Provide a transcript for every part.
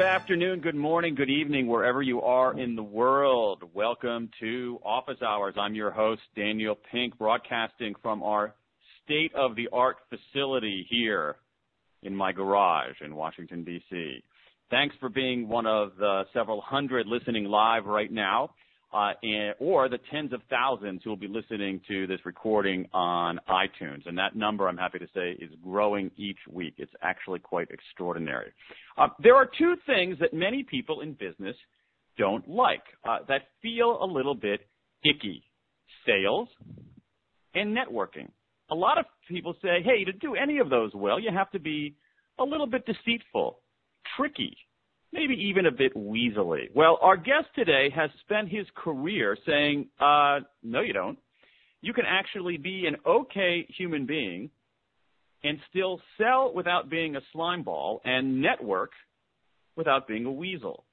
Good afternoon, good morning, good evening, wherever you are in the world. Welcome to Office Hours. I'm your host, Daniel Pink, broadcasting from our state of the art facility here in my garage in Washington, D.C. Thanks for being one of the several hundred listening live right now or the tens of thousands who will be listening to this recording on iTunes. And that number, I'm happy to say, is growing each week. It's actually quite extraordinary. Uh, there are two things that many people in business don't like uh, that feel a little bit icky sales and networking. A lot of people say, hey, to do any of those well, you have to be a little bit deceitful, tricky, maybe even a bit weaselly. Well, our guest today has spent his career saying, uh, no, you don't. You can actually be an okay human being and still sell without being a slime ball and network without being a weasel.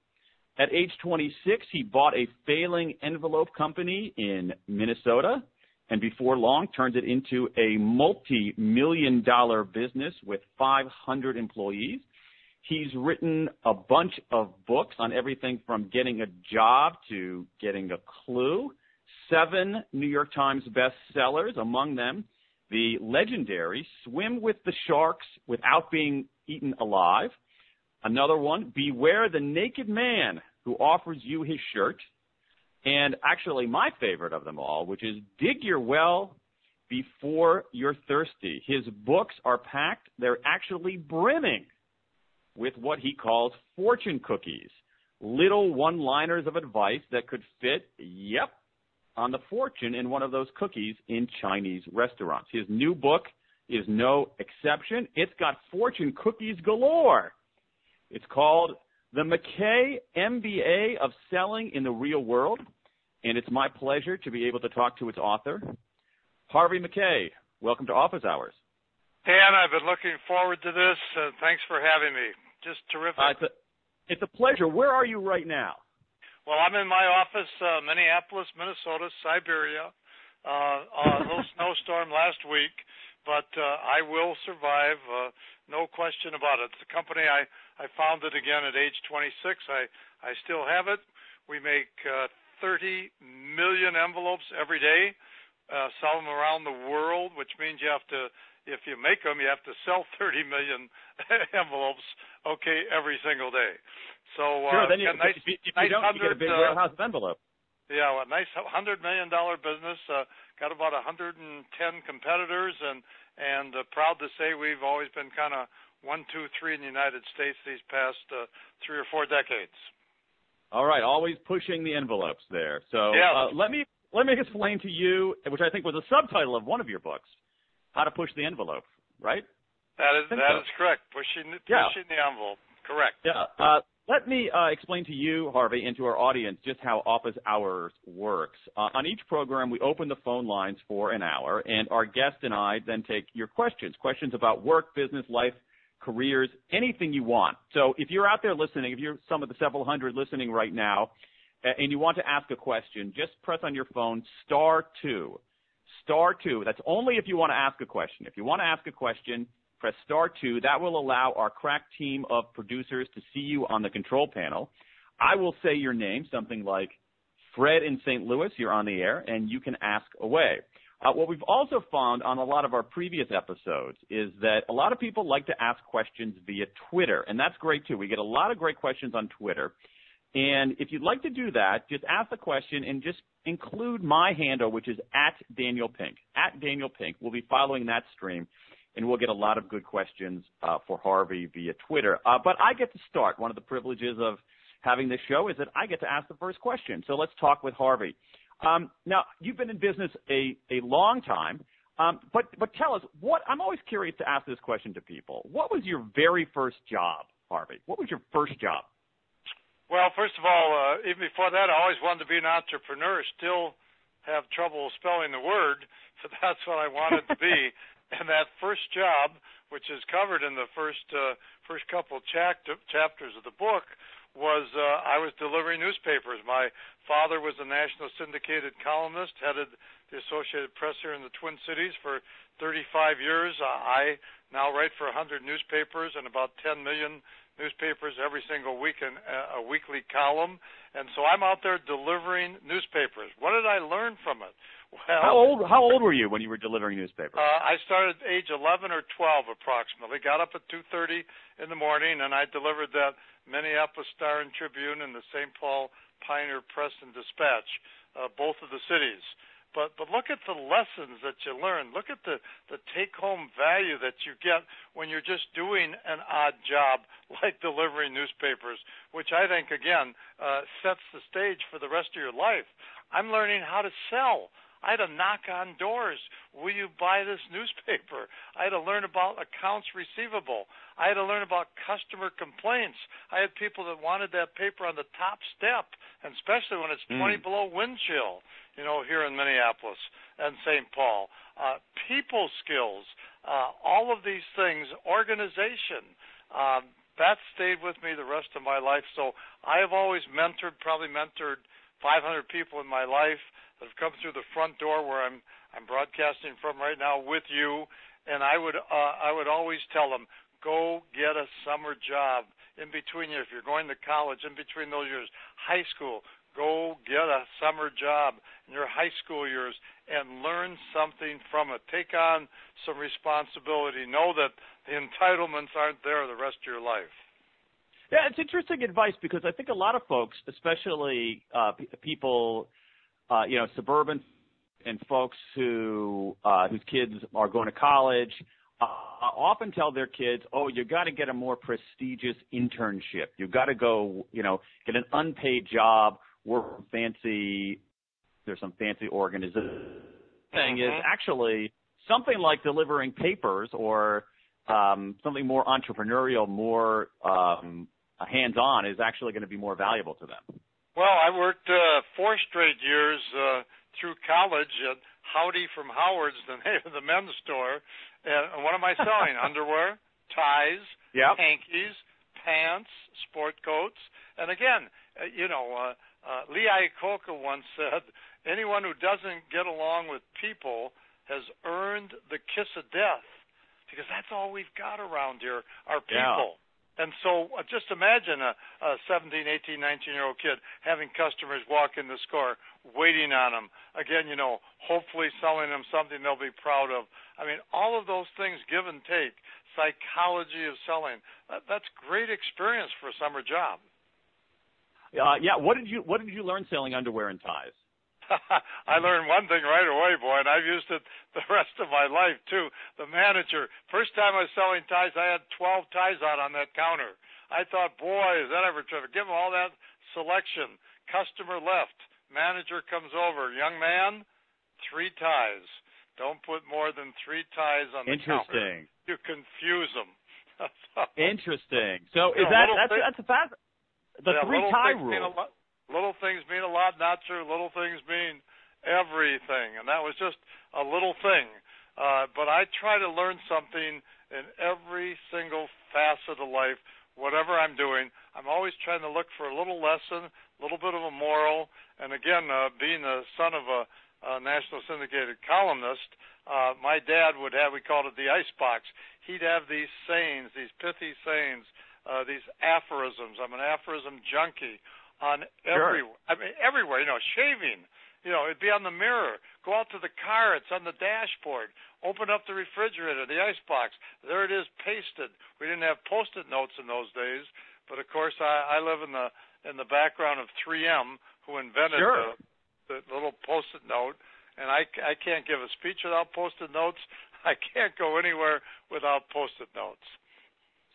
At age 26, he bought a failing envelope company in Minnesota and before long turned it into a multi-million dollar business with 500 employees. He's written a bunch of books on everything from getting a job to getting a clue. Seven New York Times bestsellers, among them the legendary Swim with the Sharks Without Being Eaten Alive. Another one, Beware the Naked Man Who Offers You His Shirt. And actually, my favorite of them all, which is Dig Your Well Before You're Thirsty. His books are packed, they're actually brimming with what he calls fortune cookies, little one liners of advice that could fit, yep, on the fortune in one of those cookies in Chinese restaurants. His new book is no exception. It's got fortune cookies galore. It's called The Mackay MBA of Selling in the Real World, and it's my pleasure to be able to talk to its author, Harvey Mackay. Welcome to Office Hours. Dan, I've been looking forward to this. Uh, thanks for having me. Just terrific. Uh, it's, a, it's a pleasure. Where are you right now? Well, I'm in my office, uh, Minneapolis, Minnesota, Siberia. Uh, a little snowstorm last week, but uh, I will survive. Uh, no question about it. It's a company I I founded again at age 26. I I still have it. We make uh, 30 million envelopes every day. Uh, sell them around the world, which means you have to if you make them, you have to sell 30 million envelopes, okay, every single day. So uh, sure, then you, nice, if you, if you nice don't, you get a big uh, warehouse of envelope. Yeah, well, a nice hundred million dollar business. Uh, got about 110 competitors, and and uh, proud to say we've always been kind of one, two, three in the United States these past uh, three or four decades. All right, always pushing the envelopes there. So yeah. uh, let me let me explain to you, which I think was a subtitle of one of your books how to push the envelope, right? That is that so. is correct. Pushing pushing the envelope. Correct. Yeah. Uh, let me uh, explain to you, Harvey, and to our audience just how Office Hours works. Uh, on each program, we open the phone lines for an hour, and our guest and I then take your questions, questions about work, business, life, careers, anything you want. So if you're out there listening, if you're some of the several hundred listening right now, and you want to ask a question, just press on your phone star two star two. That's only if you want to ask a question. If you want to ask a question, press star two. That will allow our crack team of producers to see you on the control panel. I will say your name, something like Fred in St. Louis, you're on the air, and you can ask away. Uh, what we've also found on a lot of our previous episodes is that a lot of people like to ask questions via Twitter, and that's great too. We get a lot of great questions on Twitter. And if you'd like to do that, just ask the question and just include my handle, which is at Daniel Pink. At Daniel Pink. We'll be following that stream, and we'll get a lot of good questions uh, for Harvey via Twitter. Uh, but I get to start. One of the privileges of having this show is that I get to ask the first question. So let's talk with Harvey. Um, now, you've been in business a, a long time. Um, but but tell us what I'm always curious to ask this question to people. What was your very first job, Harvey? What was your first job? Well, first of all, uh, even before that, I always wanted to be an entrepreneur. Still have trouble spelling the word, but that's what I wanted to be. and that first job, which is covered in the first uh, first couple chapt- chapters of the book, was uh, I was delivering newspapers. My father was a national syndicated columnist, headed the Associated Press here in the Twin Cities for 35 years. I now write for 100 newspapers and about 10 million newspapers every single week in uh, a weekly column, and so I'm out there delivering newspapers. What did I learn from it? Well, how old how old were you when you were delivering newspapers? Uh, I started age 11 or 12 approximately. Got up at 2:30 in the morning, and I delivered that Minneapolis Star and Tribune and the St. Paul Pioneer Press and Dispatch, uh, both of the cities. But but look at the lessons that you learn. Look at the the take home value that you get when you're just doing an odd job like delivering newspapers, which I think again uh, sets the stage for the rest of your life. I'm learning how to sell. I had to knock on doors. Will you buy this newspaper? I had to learn about accounts receivable. I had to learn about customer complaints. I had people that wanted that paper on the top step, and especially when it's 20 mm. below wind chill, you know, here in Minneapolis and St. Paul. Uh, people skills, uh, all of these things, organization. Um, that stayed with me the rest of my life. So I have always mentored, probably mentored 500 people in my life that have come through the front door where I'm I'm broadcasting from right now with you, and I would uh, I would always tell them go get a summer job in between if you're going to college in between those years high school go get a summer job in your high school years and learn something from it. Take on some responsibility. Know that the entitlements aren't there the rest of your life. Yeah, it's interesting advice because I think a lot of folks, especially uh, p- people you know, suburban and folks who uh, whose kids are going to college uh, often tell their kids, "Oh, you got to get a more prestigious internship. You've got to go, you know, get an unpaid job, work fancy. There's some fancy organization." Thing is mm-hmm. actually something like delivering papers or um, something more entrepreneurial, more um, hands-on is actually going to be more valuable to them. Well, I worked uh, four straight years uh, through college at Howdy from Howard's, the name of the men's store. And what am I selling? Underwear, ties, yep. hankies, pants, sport coats. And again, uh, you know, uh, uh, Lee Iacocca once said, anyone who doesn't get along with people has earned the kiss of death because that's all we've got around here are people. Yeah. And so uh, just imagine a, a 17, 18, 19 year old kid having customers walk in the store, waiting on them. Again, you know, hopefully selling them something they'll be proud of. I mean, all of those things give and take, psychology of selling. That, that's great experience for a summer job. Uh, yeah. What did you What did you learn selling underwear and ties? I learned one thing right away, boy, and I've used it the rest of my life too. The manager, first time I was selling ties, I had 12 ties out on that counter. I thought, boy, is that ever terrific. Give them all that selection. Customer left. Manager comes over. Young man, three ties. Don't put more than three ties on the Interesting. counter. You confuse them. Interesting. So is that that's thing, that's a fast the yeah, three tie rule. Little things mean a lot, not true. Little things mean everything. And that was just a little thing. Uh, but I try to learn something in every single facet of life, whatever I'm doing. I'm always trying to look for a little lesson, a little bit of a moral. And again, uh, being the son of a, a national syndicated columnist, uh, my dad would have, we called it the ice box. He'd have these sayings, these pithy sayings, uh, these aphorisms. I'm an aphorism junkie on every sure. I mean everywhere, you know, shaving, you know, it'd be on the mirror. Go out to the car, it's on the dashboard. Open up the refrigerator, the ice box. There it is pasted. We didn't have post-it notes in those days, but of course I, I live in the in the background of 3M who invented sure. the, the little post-it note and I, I can't give a speech without post-it notes. I can't go anywhere without post-it notes.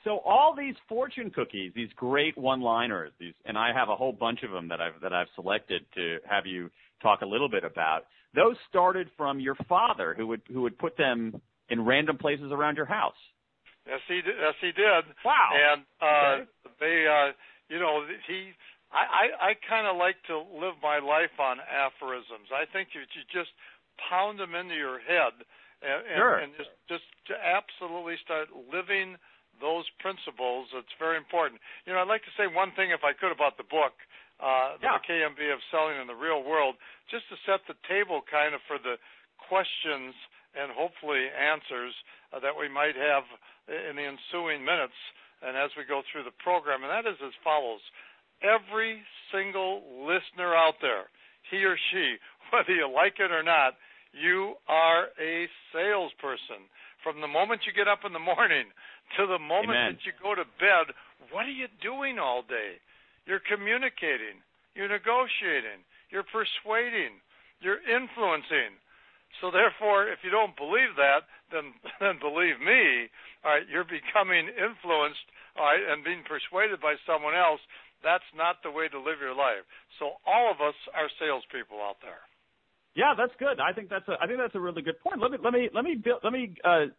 So all these fortune cookies, these great one-liners, these, and I have a whole bunch of them that I've that I've selected to have you talk a little bit about. Those started from your father, who would who would put them in random places around your house. Yes, he did. Yes, he did. Wow. And uh, okay. they, uh, you know, he. I I, I kind of like to live my life on aphorisms. I think you, you just pound them into your head and, and, sure. and just just to absolutely start living those principles. It's very important. You know, I'd like to say one thing, if I could, about the book, uh, yeah. the KMB of Selling in the Real World, just to set the table kind of for the questions and hopefully answers uh, that we might have in the ensuing minutes and as we go through the program, and that is as follows. Every single listener out there, he or she, whether you like it or not, you are a salesperson. From the moment you get up in the morning to the moment Amen. that you go to bed, what are you doing all day? You're communicating, you're negotiating, you're persuading, you're influencing. So therefore, if you don't believe that, then then believe me, all right, you're becoming influenced, all right, and being persuaded by someone else. That's not the way to live your life. So all of us are salespeople out there. Yeah, that's good. I think that's a I think that's a really good point. Let me let me let me let me uh,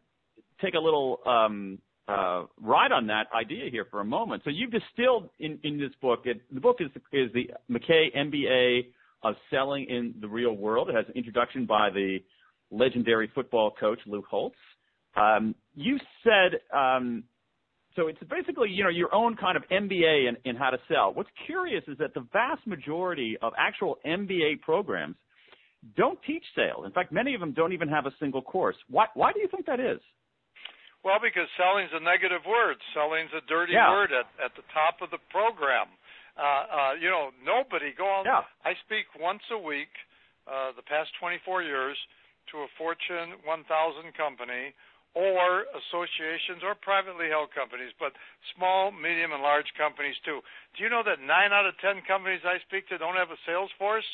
take a little um, uh, ride on that idea here for a moment. So you've distilled in, in this book. It, the book is is the Mackay MBA of Selling in the Real World. It has an introduction by the legendary football coach Lou Holtz. Um, you said um, so. It's basically you know your own kind of MBA in, in how to sell. What's curious is that the vast majority of actual MBA programs don't teach sales. In fact, many of them don't even have a single course. Why, why do you think that is? Well, because selling's a negative word. Selling's a dirty yeah. word at, at the top of the program. Uh, uh, you know, nobody go on. Yeah. I speak once a week, uh, the past 24 years, to a Fortune 1000 company or associations or privately held companies, but small, medium, and large companies too. Do you know that nine out of 10 companies I speak to don't have a sales force?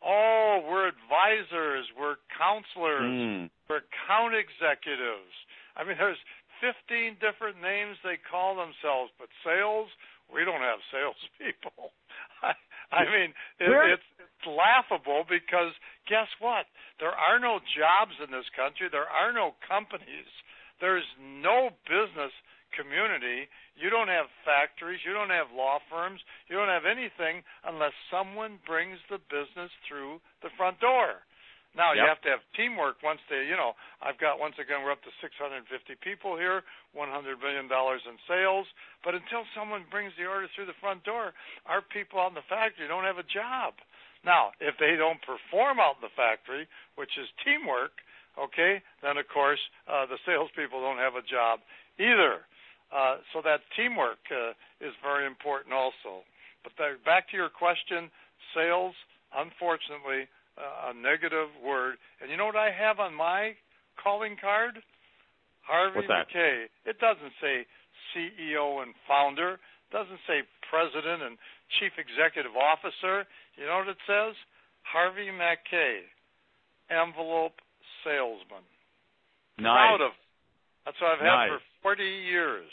Oh, we're advisors, we're counselors, Mm. we're account executives. I mean, there's 15 different names they call themselves, but sales, we don't have salespeople. I, I mean, it, it's, it's laughable because guess what? There are no jobs in this country. There are no companies. There's no business community. You don't have factories. You don't have law firms. You don't have anything unless someone brings the business through the front door. Now you have to have teamwork once they, you know, I've got once again we're up to 650 people here, 100 million dollars in sales. But until someone brings the order through the front door, our people out in the factory don't have a job. Now, if they don't perform out in the factory, which is teamwork, okay, then of course uh, the salespeople don't have a job either. Uh, so that teamwork uh, is very important also. But the, back to your question, sales, unfortunately, a negative word. And you know what I have on my calling card? Harvey? Mackay. It doesn't say CEO and founder. It doesn't say president and chief executive officer. You know what it says? Harvey Mackay, envelope salesman. Nice. Proud of. That's what I've had Nice. for 40 years.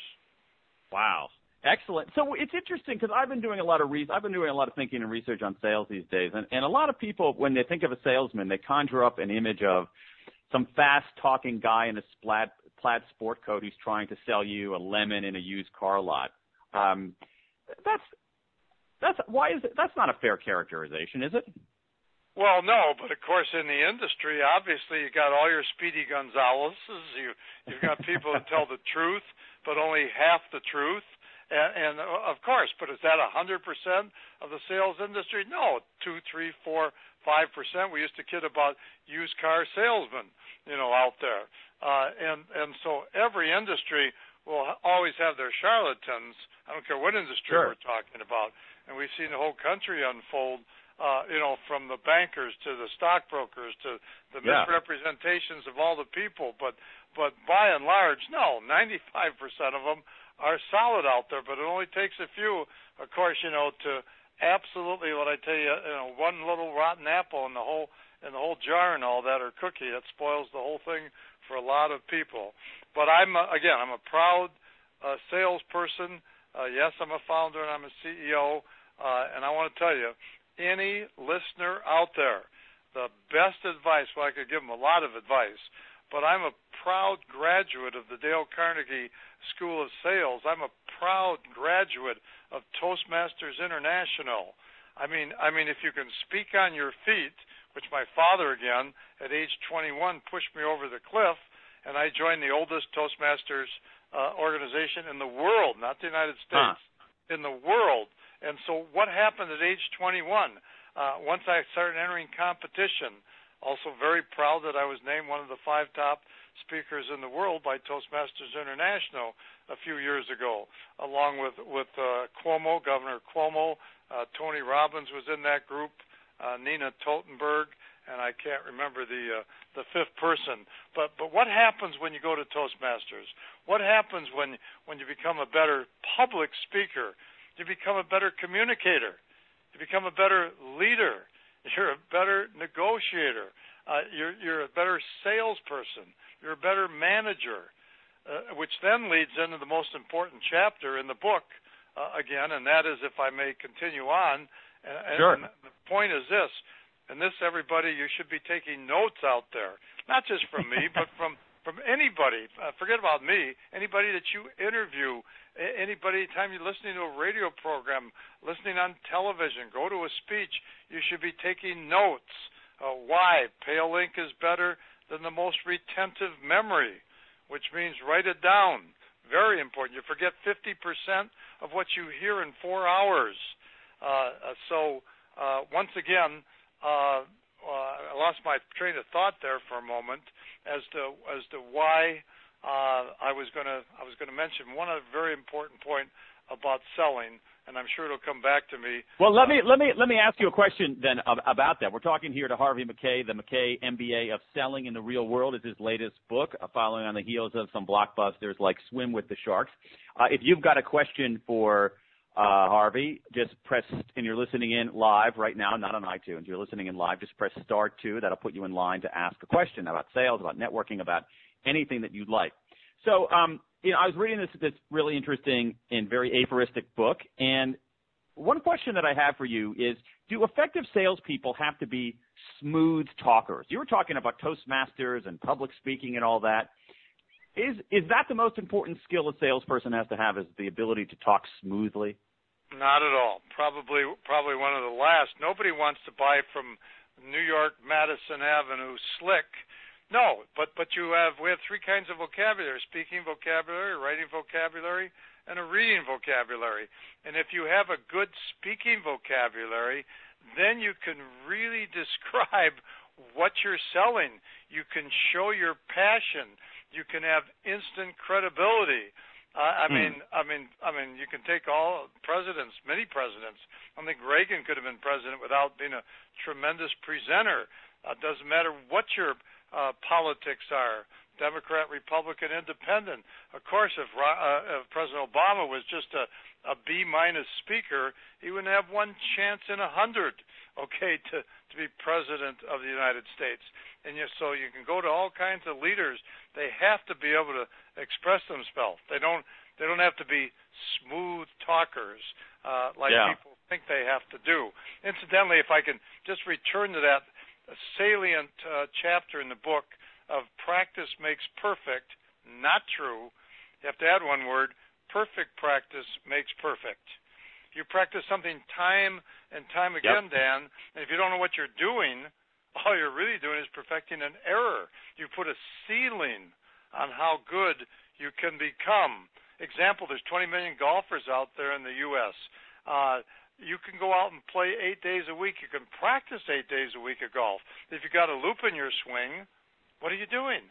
Wow. Excellent. So it's interesting because I've been doing a lot of re- I've been doing a lot of thinking and research on sales these days, and, and a lot of people when they think of a salesman, they conjure up an image of some fast-talking guy in a plaid, plaid sport coat who's trying to sell you a lemon in a used car lot. Um, that's that's why is it? That's not a fair characterization, is it? Well, no, but of course, in the industry, obviously, you got all your Speedy Gonzaleses. You you've got people that tell the truth, but only half the truth. And, and uh, of course, but is that a hundred percent of the sales industry? No, two, three, four, five percent. We used to kid about used car salesmen, you know, out there. Uh, and and so every industry will always have their charlatans. I don't care what industry Sure. we're talking about. And we've seen the whole country unfold uh, you know, from the bankers to the stockbrokers to the Yeah. misrepresentations of all the people. But but by and large, no, 95% of them are solid out there. But it only takes a few, of course, you know, to absolutely what I tell you, you know, one little rotten apple in the whole in the whole jar and all that or cookie that spoils the whole thing for a lot of people. But I'm uh, again, I'm a proud uh, salesperson. Uh, yes, I'm a founder and I'm a CEO. Uh, and I want to tell you, any listener out there, the best advice, well, I could give them a lot of advice, but I'm a proud graduate of the Dale Carnegie School of Sales. I'm a proud graduate of Toastmasters International. I mean, I mean, if you can speak on your feet, which my father again at age 21 pushed me over the cliff, and I joined the oldest Toastmasters uh, organization in the world, not the United States, in the world. And so, what happened at age 21? Uh, once I started entering competition, Also, very proud that I was named one of the five top speakers in the world by Toastmasters International a few years ago, along with with uh, Cuomo, Governor Cuomo. Uh, Tony Robbins was in that group. Uh, Nina Totenberg, and I can't remember the uh, the fifth person. But but what happens when you go to Toastmasters? What happens when when you become a better public speaker? You become a better communicator. You become a better leader. You're a better negotiator. Uh, you're you're a better salesperson. You're a better manager, uh, which then leads into the most important chapter in the book uh, again, and that is, if I may continue on. And, sure. And the point is this and this, everybody, you should be taking notes out there, not just from me, but from from anybody. Uh, forget about me. Anybody that you interview, anybody, time you're listening to a radio program, listening on television, go to a speech, you should be taking notes. Uh, why? Pale ink is better than the most retentive memory, which means write it down. Very important. You forget 50% of what you hear in four hours. Uh, uh so, uh, once again, uh, I lost my train of thought there for a moment as to as to why uh, I was going to I was going to mention one other very important point about selling, and I'm sure it'll come back to me. Well, let me let me let me ask you a question then about that. We're talking here to Harvey Mackay, the Mackay MBA of Selling in the Real World is his latest book, uh, following on the heels of some blockbusters like Swim with the Sharks. Uh, if you've got a question for uh, Harvey, just press, and you're listening in live right now, not on iTunes. You're listening in live. Just press star two. That'll put you in line to ask a question about sales, about networking, about anything that you'd like. So, um, you know, I was reading this this really interesting and very aphoristic book, and one question that I have for you is: Do effective salespeople have to be smooth talkers? You were talking about Toastmasters and public speaking and all that. Is is that the most important skill a salesperson has to have? Is the ability to talk smoothly? Not at all. Probably probably one of the last. Nobody wants to buy from New York Madison Avenue slick. No, but but you have we have three kinds of vocabulary: speaking vocabulary, writing vocabulary, and a reading vocabulary. And if you have a good speaking vocabulary, then you can really describe what you're selling. You can show your passion you can have instant credibility. Uh, I hmm. mean, I mean, I mean, you can take all presidents, many presidents. I think Reagan could have been president without being a tremendous presenter. Uh, doesn't matter what your uh, politics are, Democrat, Republican, Independent. Of course, if, uh, if President Obama was just a, a B minus speaker, he wouldn't have one chance in a hundred. Okay, to to be president of the United States, and you, so you can go to all kinds of leaders they have to be able to express themselves. They don't they don't have to be smooth talkers uh, like yeah. people think they have to do. Incidentally, if I can just return to that salient uh, chapter in the book of practice makes perfect, not true. You have to add one word. Perfect practice makes perfect. You practice something time and time again, yep. Dan, and if you don't know what you're doing, all you're really doing is perfecting an error. You put a ceiling on how good you can become. Example, there's 20 million golfers out there in the U.S. Uh, you can go out and play eight days a week. You can practice eight days a week of golf. If you got a loop in your swing, what are you doing?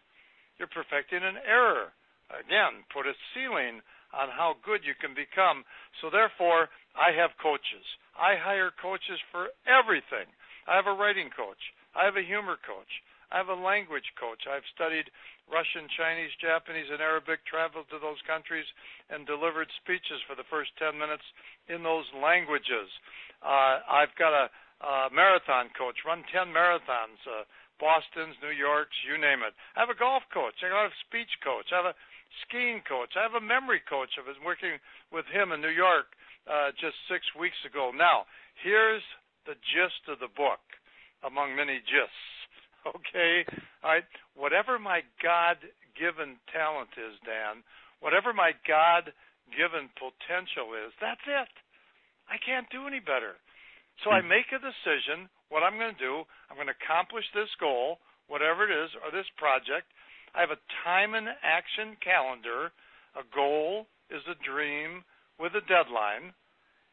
You're perfecting an error. Again, put a ceiling on how good you can become. So therefore, I have coaches. I hire coaches for everything. I have a writing coach. I have a humor coach. I have a language coach. I've studied Russian, Chinese, Japanese, and Arabic, traveled to those countries, and delivered speeches for the first 10 minutes in those languages. Uh, I've got a, a marathon coach, run 10 marathons, uh, Boston's, New York's, you name it. I have a golf coach. I have a speech coach. I have a skiing coach. I have a memory coach. I was working with him in New York uh, just six weeks ago. Now, here's the gist of the book among many gists. Okay? All right? Whatever my God given talent is, Dan, whatever my God given potential is, that's it. I can't do any better. So I hmm. make a decision what I'm going to do. I'm going to accomplish this goal, whatever it is, or this project. I have a time and action calendar. A goal is a dream with a deadline.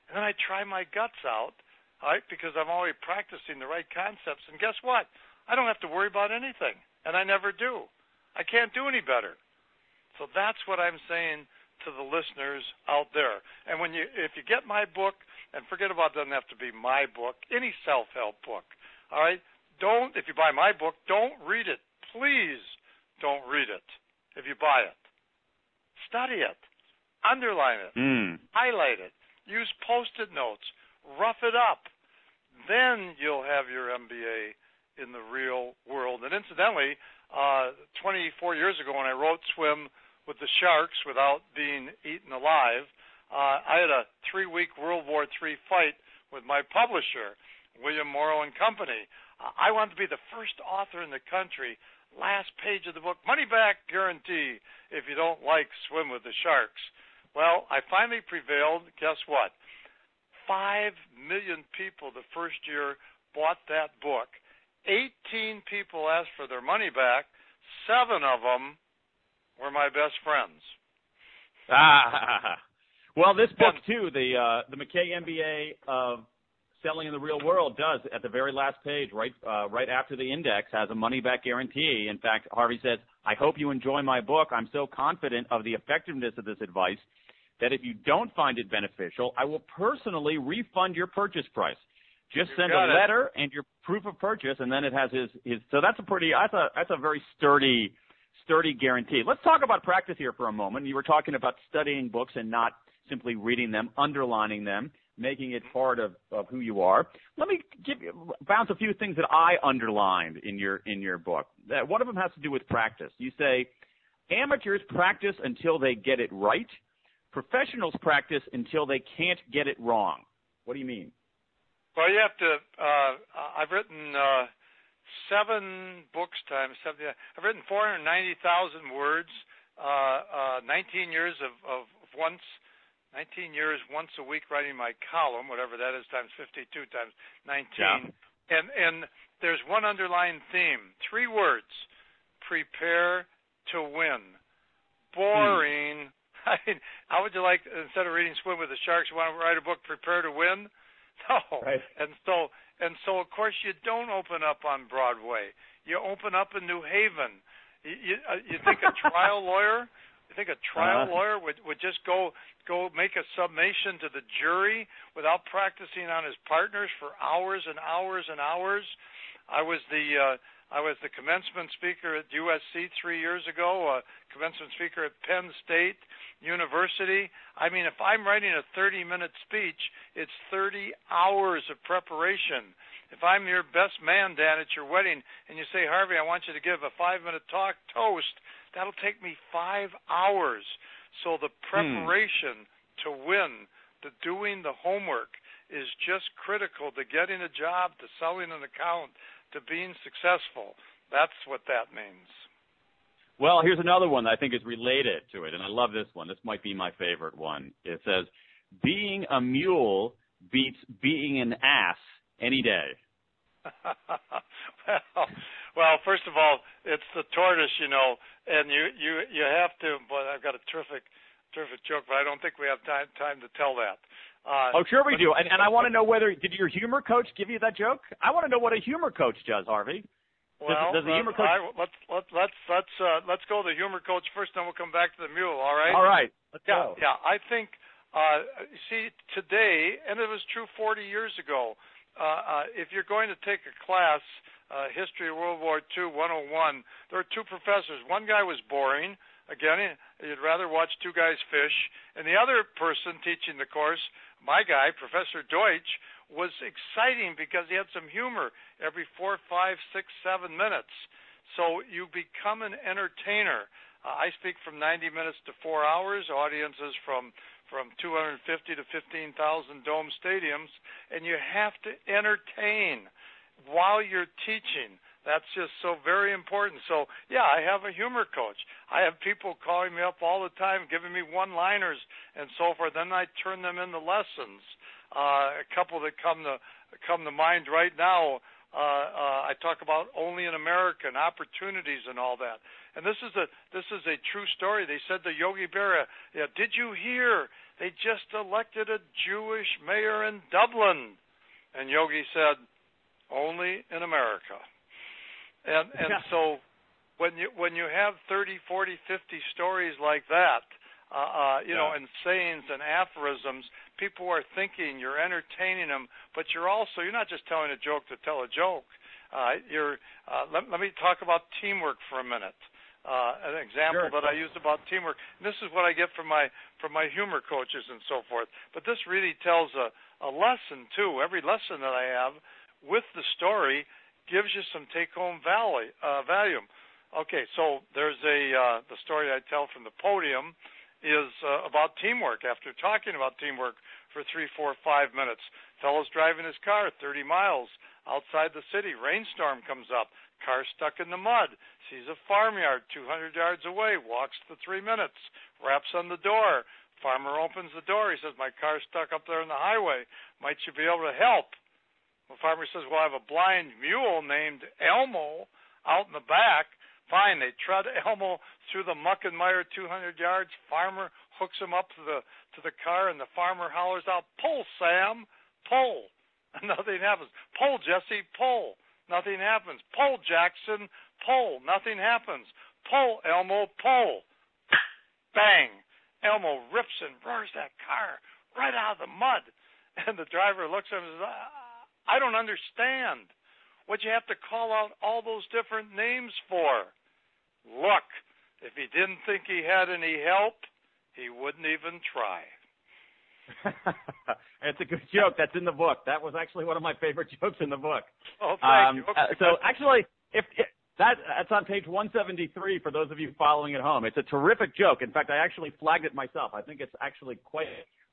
And then I try my guts out right? Because I'm already practicing the right concepts. And guess what? I don't have to worry about anything, and I never do. I can't do any better. So that's what I'm saying to the listeners out there. And when you if you get my book, and forget about it doesn't have to be my book, any self-help book. All right? Don't if you buy my book, don't read it. Please don't read it if you buy it. Study it. Underline it. Mm. Highlight it. Use post-it notes. Rough it up. Then you'll have your MBA in the real world. And incidentally, uh, 24 years ago when I wrote Swim with the Sharks without being eaten alive, uh, I had a three-week World War III fight with my publisher, William Morrow and Company. I wanted to be the first author in the country. Last page of the book, money back guarantee if you don't like Swim with the Sharks. Well, I finally prevailed. Guess what? Five million people the first year bought that book. 18 people asked for their money back. Seven of them were my best friends. Ah, well, this book too, the uh, the Mackay MBA of Selling in the Real World does at the very last page, right uh, right after the index, has a money back guarantee. In fact, Harvey says, "I hope you enjoy my book. I'm so confident of the effectiveness of this advice that if you don't find it beneficial, I will personally refund your purchase price." Just You send a it. letter and your proof of purchase, and then it has his his. So that's a pretty that's a that's a very sturdy sturdy guarantee. Let's talk about practice here for a moment. You were talking about studying books and not simply reading them, underlining them, making it part of, of who you are. Let me give you bounce a few things that I underlined in your in your book. That one of them has to do with practice. You say amateurs practice until they get it right. Professionals practice until they can't get it wrong. What do you mean? Well, you have to. Uh, I've written uh, seven books times seventy. I've written four hundred ninety thousand words. Uh, uh, Nineteen years of, of once. 19 years once a week writing my column, whatever that is, times 52 times 19. Yeah. And and there's one underlying theme. Three words: prepare to win. Boring. I mean, how would you like instead of reading Swim with the Sharks, you want to write a book, Prepare to Win? No. Right. And so and so of course you don't open up on Broadway. You open up in New Haven. You you, uh, you think a trial lawyer? You think a trial Uh-huh. lawyer would would just go go make a summation to the jury without practicing on his partners for hours and hours and hours? I was the uh, I was the commencement speaker at USC three years ago, a commencement speaker at Penn State University. I mean, if I'm writing a 30 minute speech, it's 30 hours of preparation. If I'm your best man, Dan, at your wedding, and you say, Harvey, I want you to give a five minute talk toast, that'll take me five hours. So the hmm. preparation to win, the doing the homework, is just critical to getting a job, to selling an account, to being successful. That's what that means. Well, here's another one that I think is related to it, and I love this one. This might be my favorite one. It says, "Being a mule beats being an ass any day." well, well, first of all, it's the tortoise, you know, and you you you have to. But I've got a terrific terrific joke, but I don't think we have time time to tell that. Uh, Oh, sure we do. And, and I want to know whether did your humor coach give you that joke? I want to know what a humor coach does, Harvey. well, does the humor coach- I, let's let, let's let's uh, let's go to the humor coach first, then we'll come back to the mule. All right. All right, let's Yeah, go. yeah. I think, uh, you see, today, and it was true 40 years ago, uh, uh, if you're going to take a class, uh, History of World War II 101, there are two professors. One guy was boring. Again, you'd rather watch two guys fish. And the other person teaching the course, my guy, Professor Deutsch, was exciting because he had some humor every four, five, six, seven minutes. So you become an entertainer. Uh, I speak from 90 minutes to four hours. Audiences from from 250 to 15,000 dome stadiums, and you have to entertain while you're teaching. That's just so very important. So yeah, I have a humor coach. I have people calling me up all the time, giving me one-liners and so forth. Then I turn them into lessons. Uh, a couple that come to come to mind right now. Uh, uh, I talk about only in America and opportunities and all that. And this is a this is a true story. They said to Yogi Berra, yeah, "Did you hear they just elected a Jewish mayor in Dublin?" And Yogi said, "Only in America." And and so when you when you have 30, 40, 50 stories like that, uh, uh, you yeah. know, and sayings and aphorisms, people are thinking you're entertaining them, but you're also you're not just telling a joke to tell a joke. Uh, you're uh, let, let me talk about teamwork for a minute. Uh, an example sure. that I use about teamwork. And this is what I get from my from my humor coaches and so forth. But this really tells a, a lesson too. Every lesson that I have with the story gives you some take home value. Uh, value. Okay, so there's a uh, the story I tell from the podium is uh, about teamwork. After talking about teamwork for three, four, five minutes, fellow's driving his car 30 miles outside the city. Rainstorm comes up. Car stuck in the mud. Sees a farmyard 200 yards away. Walks the three minutes. Raps on the door. Farmer opens the door. He says, "My car's stuck up there on the highway. Might you be able to help?" The farmer says, "Well, I have a blind mule named Elmo out in the back." Fine. They trot Elmo through the muck and mire 200 yards. Farmer hooks him up to the to the car, and the farmer hollers out, "Pull, Sam, pull!" Nothing happens. Pull, Jesse, pull. Nothing happens. Pull, Jackson. Pull. Nothing happens. Pull, Elmo. Pull. Bang. Elmo rips and roars that car right out of the mud. And the driver looks at him and says, ah, I don't understand. What'd you have to call out all those different names for? Look, if he didn't think he had any help, he wouldn't even try. it's a good joke. That's in the book. That was actually one of my favorite jokes in the book. Oh, thank um, you. Okay. Uh, so actually, if, if that that's on page 173 for those of you following at home. It's a terrific joke. In fact, I actually flagged it myself. I think it's actually quite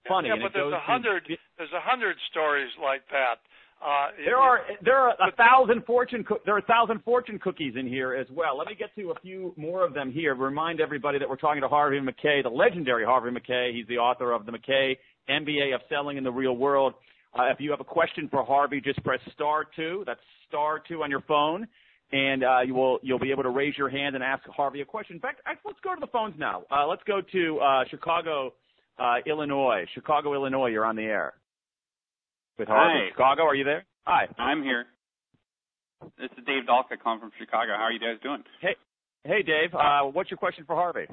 funny. Yeah, but there's a hundred to, there's a hundred stories like that. Uh, there are there are a thousand fortune co- there are a thousand fortune cookies in here as well. Let me get to a few more of them here. Remind everybody that we're talking to Harvey Mackay, the legendary Harvey Mackay. He's the author of the Mackay MBA of Selling in the Real World. Uh, if you have a question for Harvey, just press star two. That's star two on your phone, and uh, you will you'll be able to raise your hand and ask Harvey a question. In fact, let's go to the phones now. Uh, let's go to uh, Chicago, uh, Illinois. Chicago, Illinois. You're on the air with Harvey. Hi. Chicago, are you there? Hi. I'm here. This is Dave Dalka calling from Chicago. How are you guys doing? Hey, hey, Dave. Uh, what's your question for Harvey?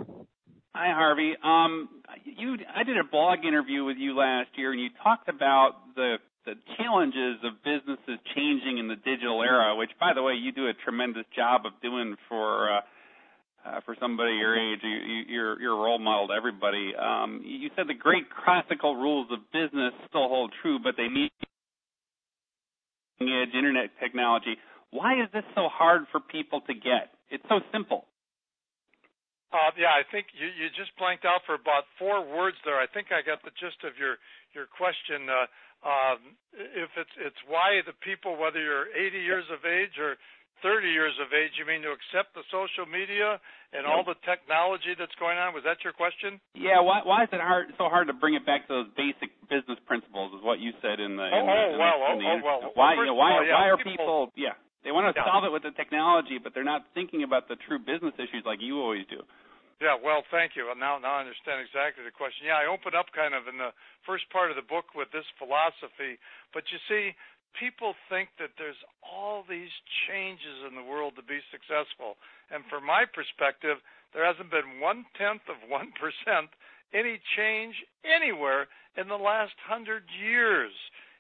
Hi, Harvey. Um, you, I did a blog interview with you last year, and you talked about the the challenges of businesses changing in the digital era. Which, by the way, you do a tremendous job of doing for uh, uh, for somebody your age. You, you, you're you're a role model to everybody. Um, you said the great classical rules of business still hold true, but they need edge internet technology. Why is this so hard for people to get? It's so simple. Uh, yeah, I think you, you just blanked out for about four words there. I think I got the gist of your your question. Uh, um, if it's it's why the people, whether you're 80 years of age or 30 years of age, you mean to accept the social media and all the technology that's going on? Was that your question? Yeah. Why why is it hard so hard to bring it back to those basic business principles? Is what you said in the. Oh, oh, in the, oh in well, the, in the, oh, well. Why well, why all, yeah, why are people, people yeah they want to yeah. solve it with the technology, but they're not thinking about the true business issues like you always do. Yeah, well, thank you. Now, now I understand exactly the question. Yeah, I open up kind of in the first part of the book with this philosophy, but you see, people think that there's all these changes in the world to be successful, and from my perspective, there hasn't been one tenth of one percent any change anywhere in the last hundred years.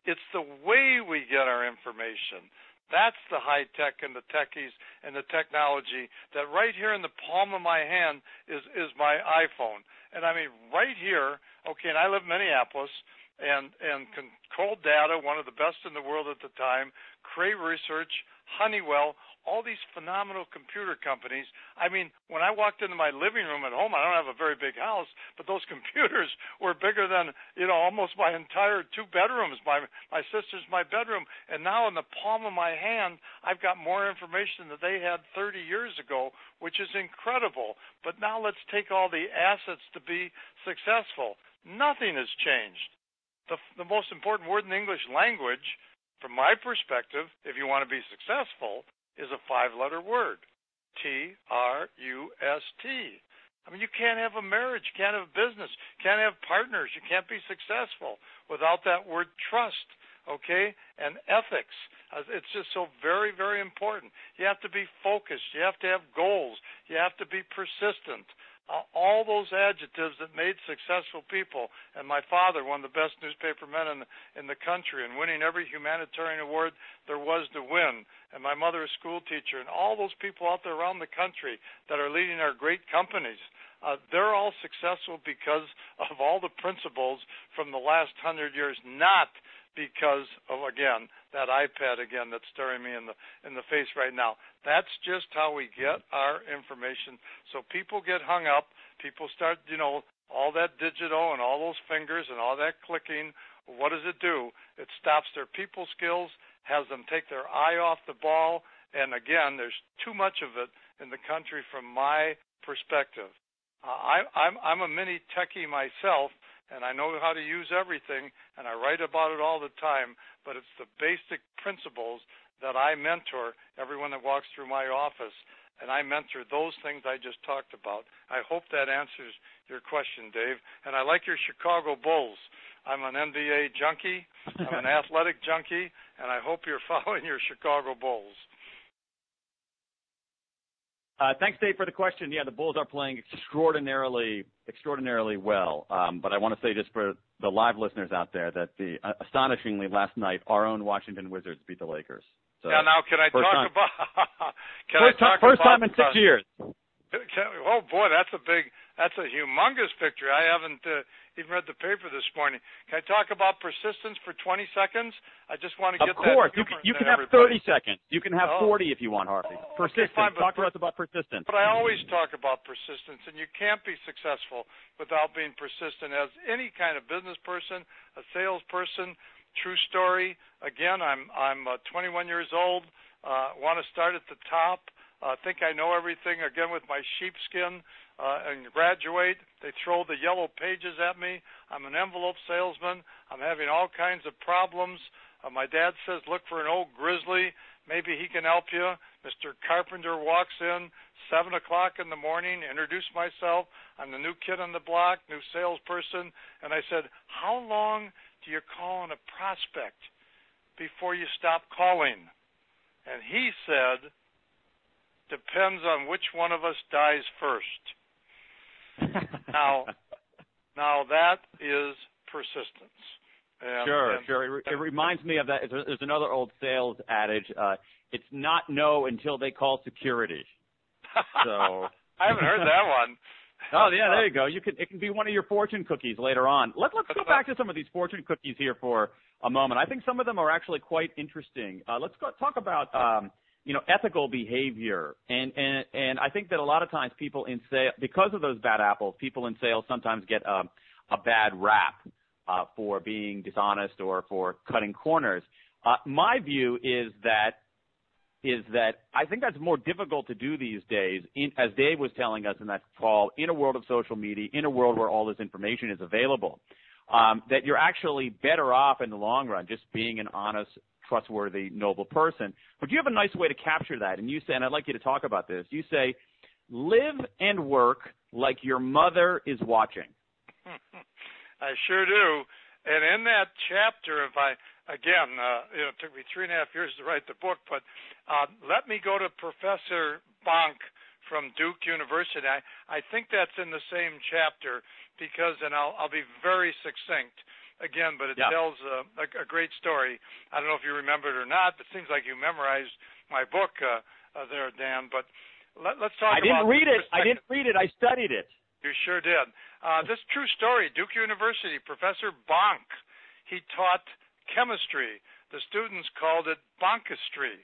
It's the way we get our information. That's the high tech and the techies and the technology that right here in the palm of my hand is is my iPhone. And I mean right here, okay, and I live in Minneapolis and and Control Data, one of the best in the world at the time, Cray Research, Honeywell, all these phenomenal computer companies. I mean, when I walked into my living room at home, I don't have a very big house, but those computers were bigger than, you know, almost my entire two bedrooms, my my sister's my bedroom. And now in the palm of my hand, I've got more information than they had 30 years ago, which is incredible. But now let's take all the assets to be successful. Nothing has changed. The the most important word in the English language from my perspective, if you want to be successful, is a five letter word T R U S T. I mean, you can't have a marriage, you can't have a business, you can't have partners, you can't be successful without that word trust. Okay? And ethics. Uh, it's just so very, very important. You have to be focused. You have to have goals. You have to be persistent. Uh, all those adjectives that made successful people. And my father, one of the best newspaper men in the, in the country, and winning every humanitarian award there was to win. And my mother, a school teacher, and all those people out there around the country that are leading our great companies. Uh, they're all successful because of all the principles from the last hundred years, not because of again that iPad again that's staring me in the in the face right now. That's just how we get our information. So people get hung up. People start, you know, all that digital and all those fingers and all that clicking. What does it do? It stops their people skills, has them take their eye off the ball, and again, there's too much of it in the country from my perspective. Uh, I, I'm I'm a mini techie myself, and I know how to use everything, and I write about it all the time. But it's the basic principles that I mentor everyone that walks through my office, and I mentor those things I just talked about. I hope that answers your question, Dave. And I like your Chicago Bulls. I'm an NBA junkie. I'm an athletic junkie, and I hope you're following your Chicago Bulls. Uh, thanks, Dave, for the question. Yeah, the Bulls are playing extraordinarily, extraordinarily well. Um, but I want to say just for the live listeners out there that the uh, astonishingly last night our own Washington Wizards beat the Lakers. So yeah. Now, can I talk time, about? can first I talk time, first about, time in six uh, years. Oh boy, that's a big, that's a humongous victory. I haven't uh, even read the paper this morning. Can I talk about persistence for 20 seconds? I just want to get course. that. Of course, you can, you can have everybody. 30 seconds. You can have oh. 40 if you want, Harvey. Persistence. Okay, fine, talk per- to us about persistence. But I always talk about persistence, and you can't be successful without being persistent. As any kind of business person, a salesperson, true story. Again, I'm I'm uh, 21 years old. Uh, want to start at the top. Uh, think I know everything again with my sheepskin uh, and graduate. They throw the yellow pages at me. I'm an envelope salesman. I'm having all kinds of problems. Uh, my dad says, look for an old grizzly. Maybe he can help you. Mr. Carpenter walks in, 7 o'clock in the morning, introduce myself. I'm the new kid on the block, new salesperson. And I said, how long do you call on a prospect before you stop calling? And he said, depends on which one of us dies first now, now that is persistence. And, sure, and, sure. It, it, reminds me of that. There's another old sales adage. Uh, it's not no until they call security. So I haven't heard that one. Oh yeah, there you go. You can it can be one of your fortune cookies later on. Let let's go back to some of these fortune cookies here for a moment. I think some of them are actually quite interesting. Uh, let's go talk about um, you know, ethical behavior. And, and, and I think that a lot of times people in sales, because of those bad apples, people in sales sometimes get a, bad rap, uh, for being dishonest or for cutting corners. Uh, my view is that, is that I think that's more difficult to do these days, in, as Dave was telling us in that call, in a world of social media, in a world where all this information is available. Um, that you're actually better off in the long run just being an honest trustworthy, noble person. But you have a nice way to capture that. And you say, and I'd like you to talk about this. You say, live and work like your mother is watching. I sure do. And in that chapter, if I, again, uh, you know, it took me three and a half years to write the book, but uh, let me go to Professor Bonk from Duke University. I, I think that's in the same chapter because, and I'll, I'll be very succinct again, but it yeah. tells a, a, a great story. I don't know if you remember it or not, but it seems like you memorized my book uh, uh, there, Dan. But let, us talk. I didn't read it. I didn't read it. I studied it. You sure did. Uh, this true story. Duke University professor Bonk. He taught chemistry. The students called it Bonkistry,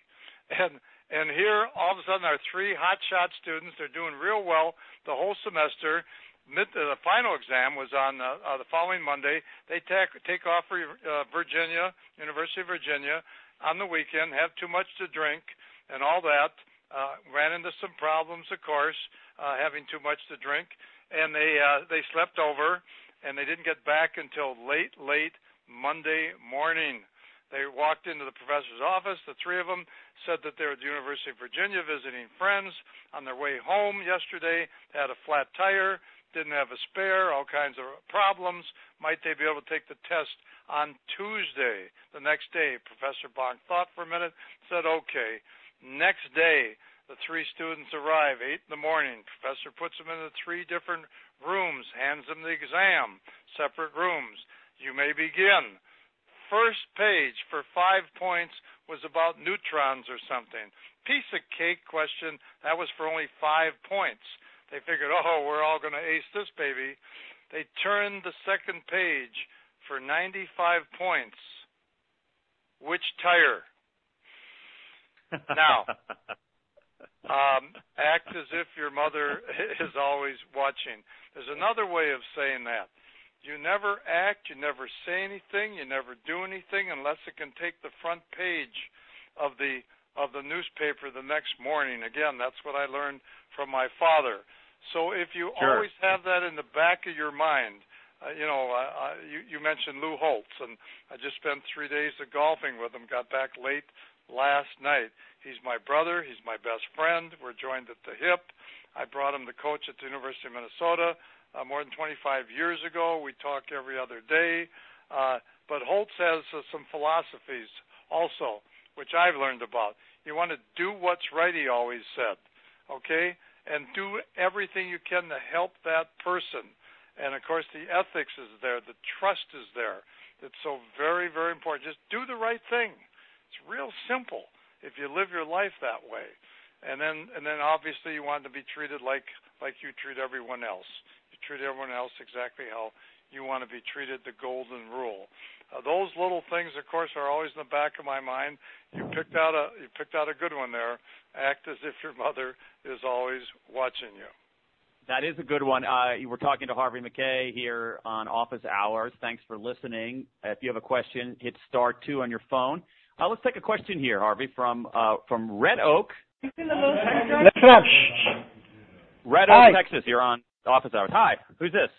and and here all of a sudden our three hotshot students. They're doing real well the whole semester mid, uh, the final exam was on uh, uh, the following Monday. They take take off for uh, Virginia, University of Virginia, on the weekend. Have too much to drink and all that. Uh, ran into some problems, of course, uh, having too much to drink, and they uh, they slept over, and they didn't get back until late late Monday morning. They walked into the professor's office. The three of them said that they were at the University of Virginia visiting friends. On their way home yesterday, they had a flat tire didn't have a spare, all kinds of problems. Might they be able to take the test on Tuesday, the next day? Professor Bonk thought for a minute, said, okay. Next day, the three students arrive, 8 in the morning. Professor puts them into three different rooms, hands them the exam, separate rooms. You may begin. First page for five points was about neutrons or something. Piece of cake question, that was for only five points. They figured, oh, we're all going to ace this baby. They turned the second page for 95 points. Which tire? now, um, act as if your mother is always watching. There's another way of saying that. You never act, you never say anything, you never do anything unless it can take the front page of the of the newspaper the next morning. Again, that's what I learned from my father. So if you sure. always have that in the back of your mind, uh, you know, uh, you, you mentioned Lou Holtz, and I just spent three days of golfing with him. Got back late last night. He's my brother. He's my best friend. We're joined at the hip. I brought him to coach at the University of Minnesota uh, more than 25 years ago. We talk every other day. Uh, but Holtz has uh, some philosophies also, which I've learned about. You want to do what's right, he always said. Okay? And do everything you can to help that person. And of course, the ethics is there, the trust is there. It's so very, very important. Just do the right thing. It's real simple if you live your life that way. And then, and then obviously, you want to be treated like like you treat everyone else. You treat everyone else exactly how you want to be treated. The golden rule. Uh, those little things, of course, are always in the back of my mind. You picked out a you picked out a good one there. Act as if your mother is always watching you. That is a good one. Uh, we're talking to Harvey Mackay here on Office Hours. Thanks for listening. If you have a question, hit star two on your phone. Uh, let's take a question here, Harvey, from uh, from Red Oak. Listen up. Red Oak, Hi. Texas. You're on Office Hours. Hi. Who's this?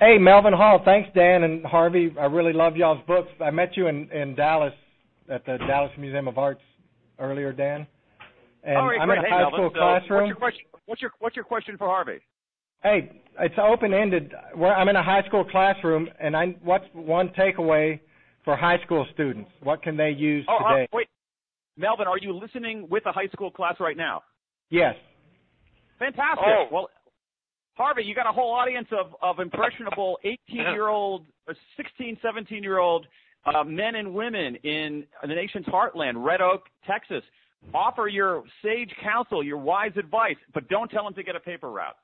Hey, Melvin Hall. Thanks, Dan and Harvey. I really love y'all's books. I met you in in Dallas at the Dallas Museum of Arts earlier, Dan. And All right, I'm great. in a hey, high Melvin, school so classroom. What's your question? What's your what's your question for Harvey? Hey, it's open ended. I'm in a high school classroom, and I what's one takeaway for high school students? What can they use oh, today? Uh, wait, Melvin, are you listening with a high school class right now? Yes. Fantastic. Oh. Well, Harvey, you got a whole audience of, of impressionable 18 year old, 16, 17 year old uh, men and women in the nation's heartland, Red Oak, Texas. Offer your sage counsel, your wise advice, but don't tell them to get a paper route.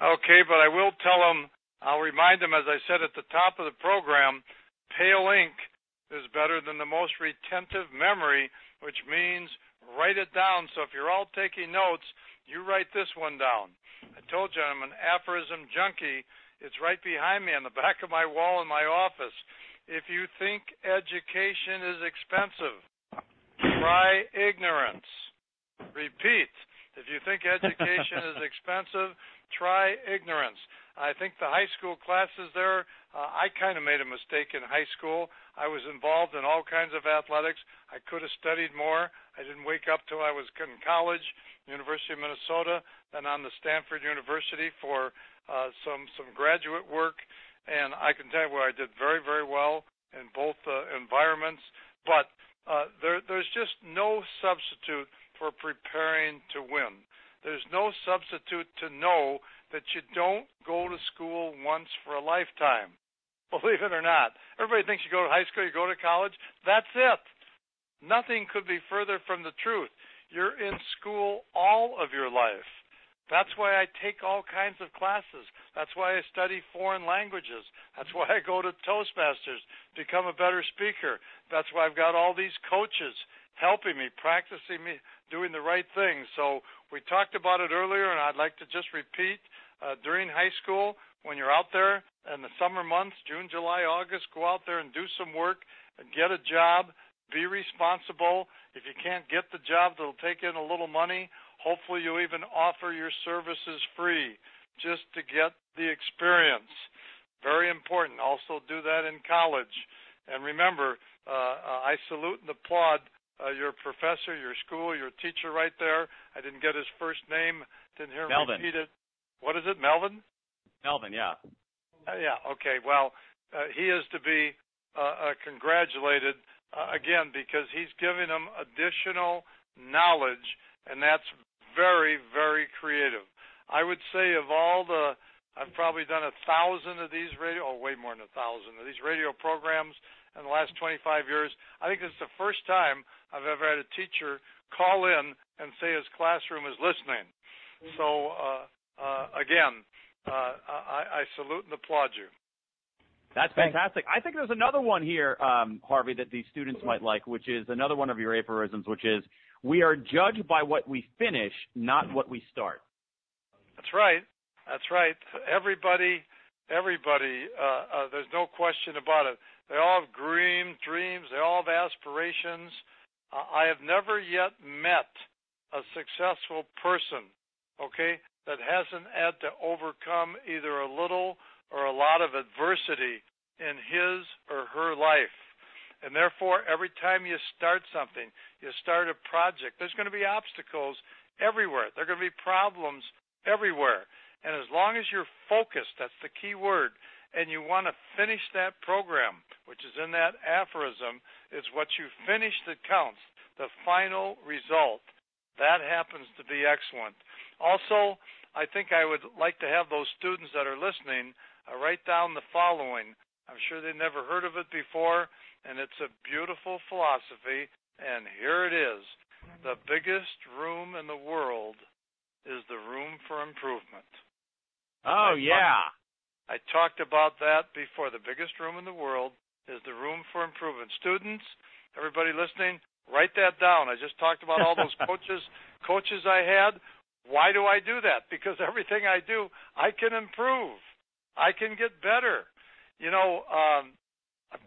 Okay, but I will tell them, I'll remind them, as I said at the top of the program, pale ink is better than the most retentive memory, which means write it down. So if you're all taking notes, you write this one down. I told you I'm an aphorism junkie. It's right behind me on the back of my wall in my office. If you think education is expensive, try ignorance. Repeat. If you think education is expensive, try ignorance. I think the high school classes there, uh, I kind of made a mistake in high school. I was involved in all kinds of athletics. I could have studied more. I didn't wake up till I was in college, University of Minnesota, then on to Stanford University for uh, some some graduate work. And I can tell you where I did very very well in both uh, environments. But uh, there, there's just no substitute for preparing to win. There's no substitute to know that you don't go to school once for a lifetime. Believe it or not. Everybody thinks you go to high school, you go to college. That's it. Nothing could be further from the truth. You're in school all of your life. That's why I take all kinds of classes. That's why I study foreign languages. That's why I go to Toastmasters, become a better speaker. That's why I've got all these coaches helping me, practicing me, doing the right thing. So we talked about it earlier, and I'd like to just repeat uh, during high school, when you're out there in the summer months, June, July, August, go out there and do some work, get a job, be responsible. If you can't get the job that'll take in a little money, hopefully you'll even offer your services free just to get the experience. Very important. Also do that in college. And remember, uh, uh I salute and applaud uh, your professor, your school, your teacher right there. I didn't get his first name. Didn't hear him Melvin. repeat it. What is it, Melvin? Melvin, yeah. Uh, yeah. Okay. Well, uh, he is to be uh, uh, congratulated uh, again because he's giving them additional knowledge, and that's very, very creative. I would say of all the, I've probably done a thousand of these radio, oh, way more than a thousand of these radio programs in the last 25 years. I think this is the first time I've ever had a teacher call in and say his classroom is listening. So uh, uh, again, uh, I, I salute and applaud you. That's fantastic. I think there's another one here, um, Harvey, that these students might like, which is another one of your aphorisms, which is we are judged by what we finish, not what we start. That's right. That's right. Everybody, everybody. Uh, uh, there's no question about it. They all have dream, dreams. They all have aspirations. Uh, I have never yet met a successful person, okay, that hasn't had to overcome either a little or a lot of adversity in his or her life. And therefore, every time you start something, you start a project, there's going to be obstacles everywhere. There are going to be problems everywhere. And as long as you're focused, that's the key word, and you want to finish that program, which is in that aphorism, it's what you finish that counts, the final result. That happens to be excellent. Also, I think I would like to have those students that are listening uh, write down the following. I'm sure they never heard of it before, and it's a beautiful philosophy. And here it is the biggest room in the world is the room for improvement. Oh, I yeah. Talked, I talked about that before. The biggest room in the world is the room for improvement. Students, everybody listening, write that down. I just talked about all those coaches coaches I had. Why do I do that? Because everything I do, I can improve. I can get better. You know, um,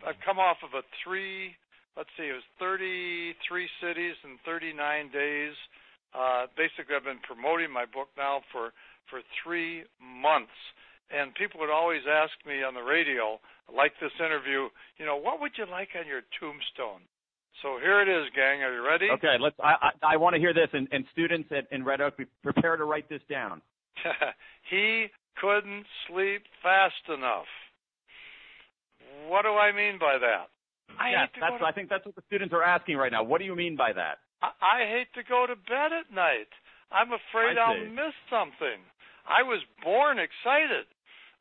I've come off of a three, let's see, it was 33 cities in 39 days. Uh, basically, I've been promoting my book now for for three months, and people would always ask me on the radio, like this interview, you know, what would you like on your tombstone? So here it is, gang. Are you ready? Okay, let's. I I, I want to hear this, and, and students at, in Red Oak, be prepare to write this down. he couldn't sleep fast enough. What do I mean by that? I yes, that's. To... I think that's what the students are asking right now. What do you mean by that? I, I hate to go to bed at night. I'm afraid I'll miss something. I was born excited,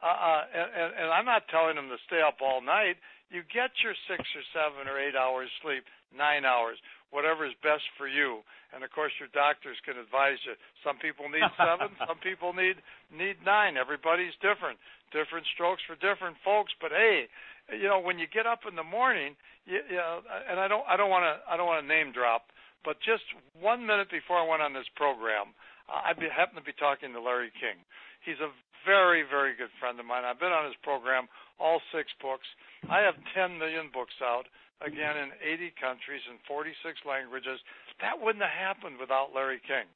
uh, uh, and, and I'm not telling them to stay up all night. You get your six or seven or eight hours sleep, nine hours, whatever is best for you. And of course, your doctors can advise you. Some people need seven, some people need need nine. Everybody's different. Different strokes for different folks. But hey, you know, when you get up in the morning, you, you know, and I don't, I don't want to, I don't want to name drop, but just one minute before I went on this program, I be, happened to be talking to Larry King. He's a very, very good friend of mine. I've been on his program, all six books. I have 10 million books out, again, in 80 countries and 46 languages. That wouldn't have happened without Larry King.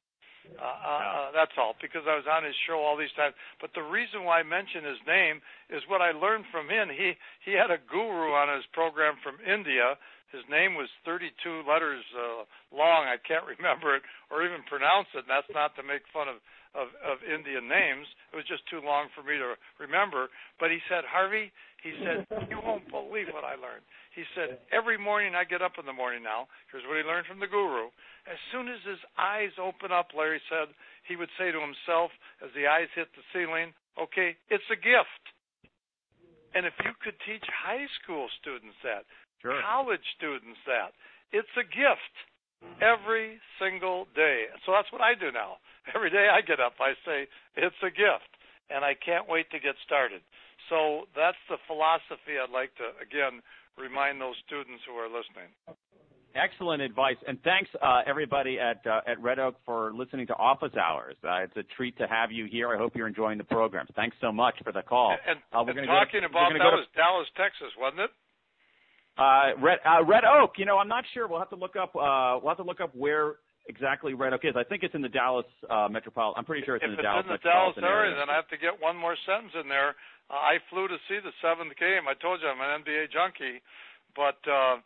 Uh, uh, uh, that's all, because I was on his show all these times. But the reason why I mention his name is what I learned from him. He he had a guru on his program from India. His name was 32 letters uh, long. I can't remember it or even pronounce it. And that's not to make fun of, of of Indian names. It was just too long for me to remember. But he said, Harvey, he said, you won't believe what I learned. He said, every morning I get up in the morning now. Here's what he learned from the guru. As soon as his eyes open up, Larry said, he would say to himself as the eyes hit the ceiling, okay, it's a gift. And if you could teach high school students that, sure. college students that, it's a gift every single day. So that's what I do now. Every day I get up, I say, it's a gift. And I can't wait to get started. So that's the philosophy I'd like to, again, remind those students who are listening. Excellent advice, and thanks uh, everybody at uh, at Red Oak for listening to Office Hours. Uh, it's a treat to have you here. I hope you're enjoying the program. Thanks so much for the call. And, uh, and talking go, about that was Dallas, Texas, wasn't it? Uh, Red uh, Red Oak. You know, I'm not sure. We'll have to look up. we'll have to look up where exactly Red Oak is. I think it's in the Dallas metropolitan. I'm pretty sure it's if in the Dallas. If it's in the Dallas area, then I have to get one more sentence in there. I flew to see the seventh game. I told you I'm an NBA junkie, but uh,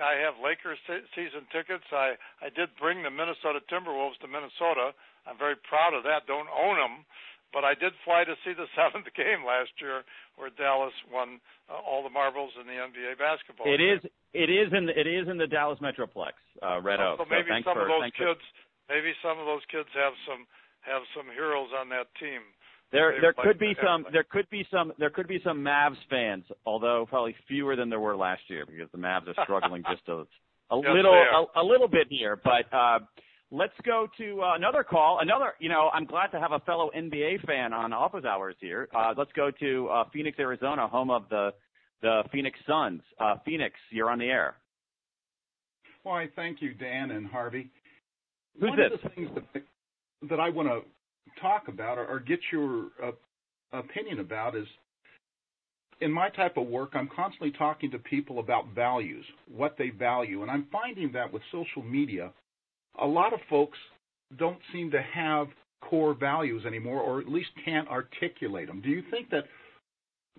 I have Lakers season tickets. I I did bring the Minnesota Timberwolves to Minnesota. I'm very proud of that. Don't own them, but I did fly to see the seventh game last year where Dallas won uh, all the marbles in the NBA basketball. It game. is it is in the, it is in the Dallas Metroplex, uh, Red Oak. So, so maybe some for, of those kids for... maybe some of those kids have some have some heroes on that team. There there could be some there could be some there could be some Mavs fans, although probably fewer than there were last year because the Mavs are struggling just a a yes, little a, a, little bit here. But uh let's go to uh, another call. Another you know, I'm glad to have a fellow NBA fan on office hours here. Uh let's go to uh Phoenix, Arizona, home of the the Phoenix Suns. Uh Phoenix, you're on the air. Why, thank you, Dan and Harvey. Who's One this? of the things that that I want to talk about or, or get your uh, opinion about is in my type of work, I'm constantly talking to people about values, what they value, and I'm finding that with social media, a lot of folks don't seem to have core values anymore, or at least can't articulate them. Do you think that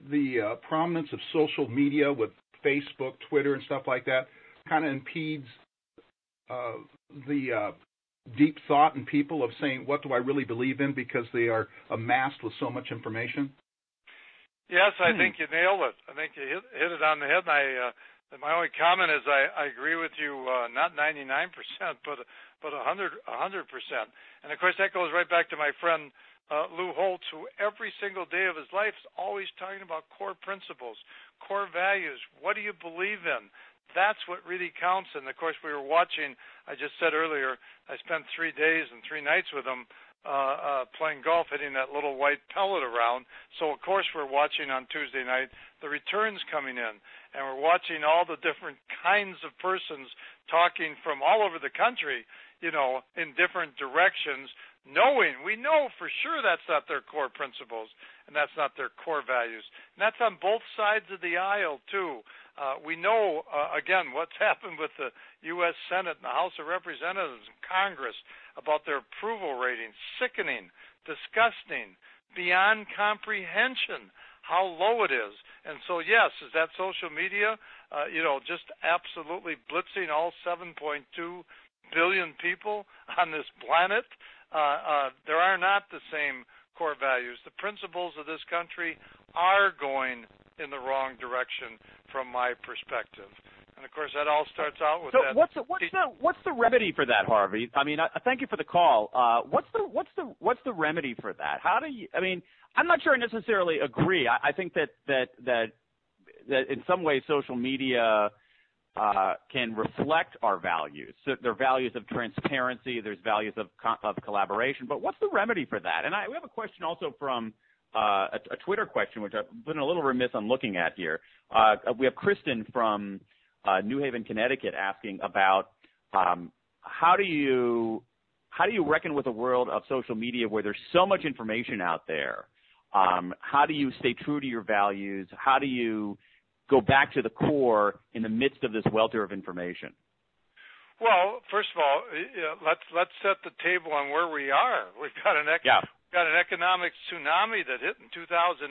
the uh, prominence of social media with Facebook, Twitter, and stuff like that kind of impedes uh, the uh, deep thought in people of saying, what do I really believe in because they are amassed with so much information? Yes, I hmm. think you nailed it. I think you hit, hit it on the head. And I, uh, my only comment is I, I agree with you, uh, not 99%, but but 100 100%. And of course, that goes right back to my friend uh, Lou Holtz, who every single day of his life is always talking about core principles, core values. What do you believe in? that's what really counts. And of course, we were watching. I just said earlier, I spent three days and three nights with him uh, uh, playing golf, hitting that little white pellet around. So of course, we're watching on Tuesday night the returns coming in, and we're watching all the different kinds of persons talking from all over the country. You know, in different directions, knowing we know for sure that's not their core principles and that's not their core values. And that's on both sides of the aisle too. Uh, we know, uh, again, what's happened with the U.S. Senate and the House of Representatives and Congress about their approval ratings. Sickening, disgusting, beyond comprehension how low it is. And so, yes, is that social media, uh, you know, just absolutely blitzing all 7.2 billion people on this planet? Uh, uh, there are not the same core values. The principles of this country are going in the wrong direction from my perspective. And of course, that all starts out with so that. what's the, what's the what's the remedy for that, Harvey? I mean, I, thank you for the call. Uh, what's the what's the what's the remedy for that? How do you? I mean, I'm not sure I necessarily agree. I, I think that that that that in some ways social media uh, can reflect our values. So there are values of transparency. There's values of of collaboration. But what's the remedy for that? And I, we have a question also from uh, a, a, Twitter question, which I've been a little remiss on looking at here. Uh, we have Kristen from uh, New Haven, Connecticut, asking about um, how do you how do you reckon with a world of social media where there's so much information out there? Um, how do you stay true to your values? How do you go back to the core in the midst of this welter of information? Well, first of all, let's let's set the table on where we are. We've got an ec- yeah got an economic tsunami that hit in 2008.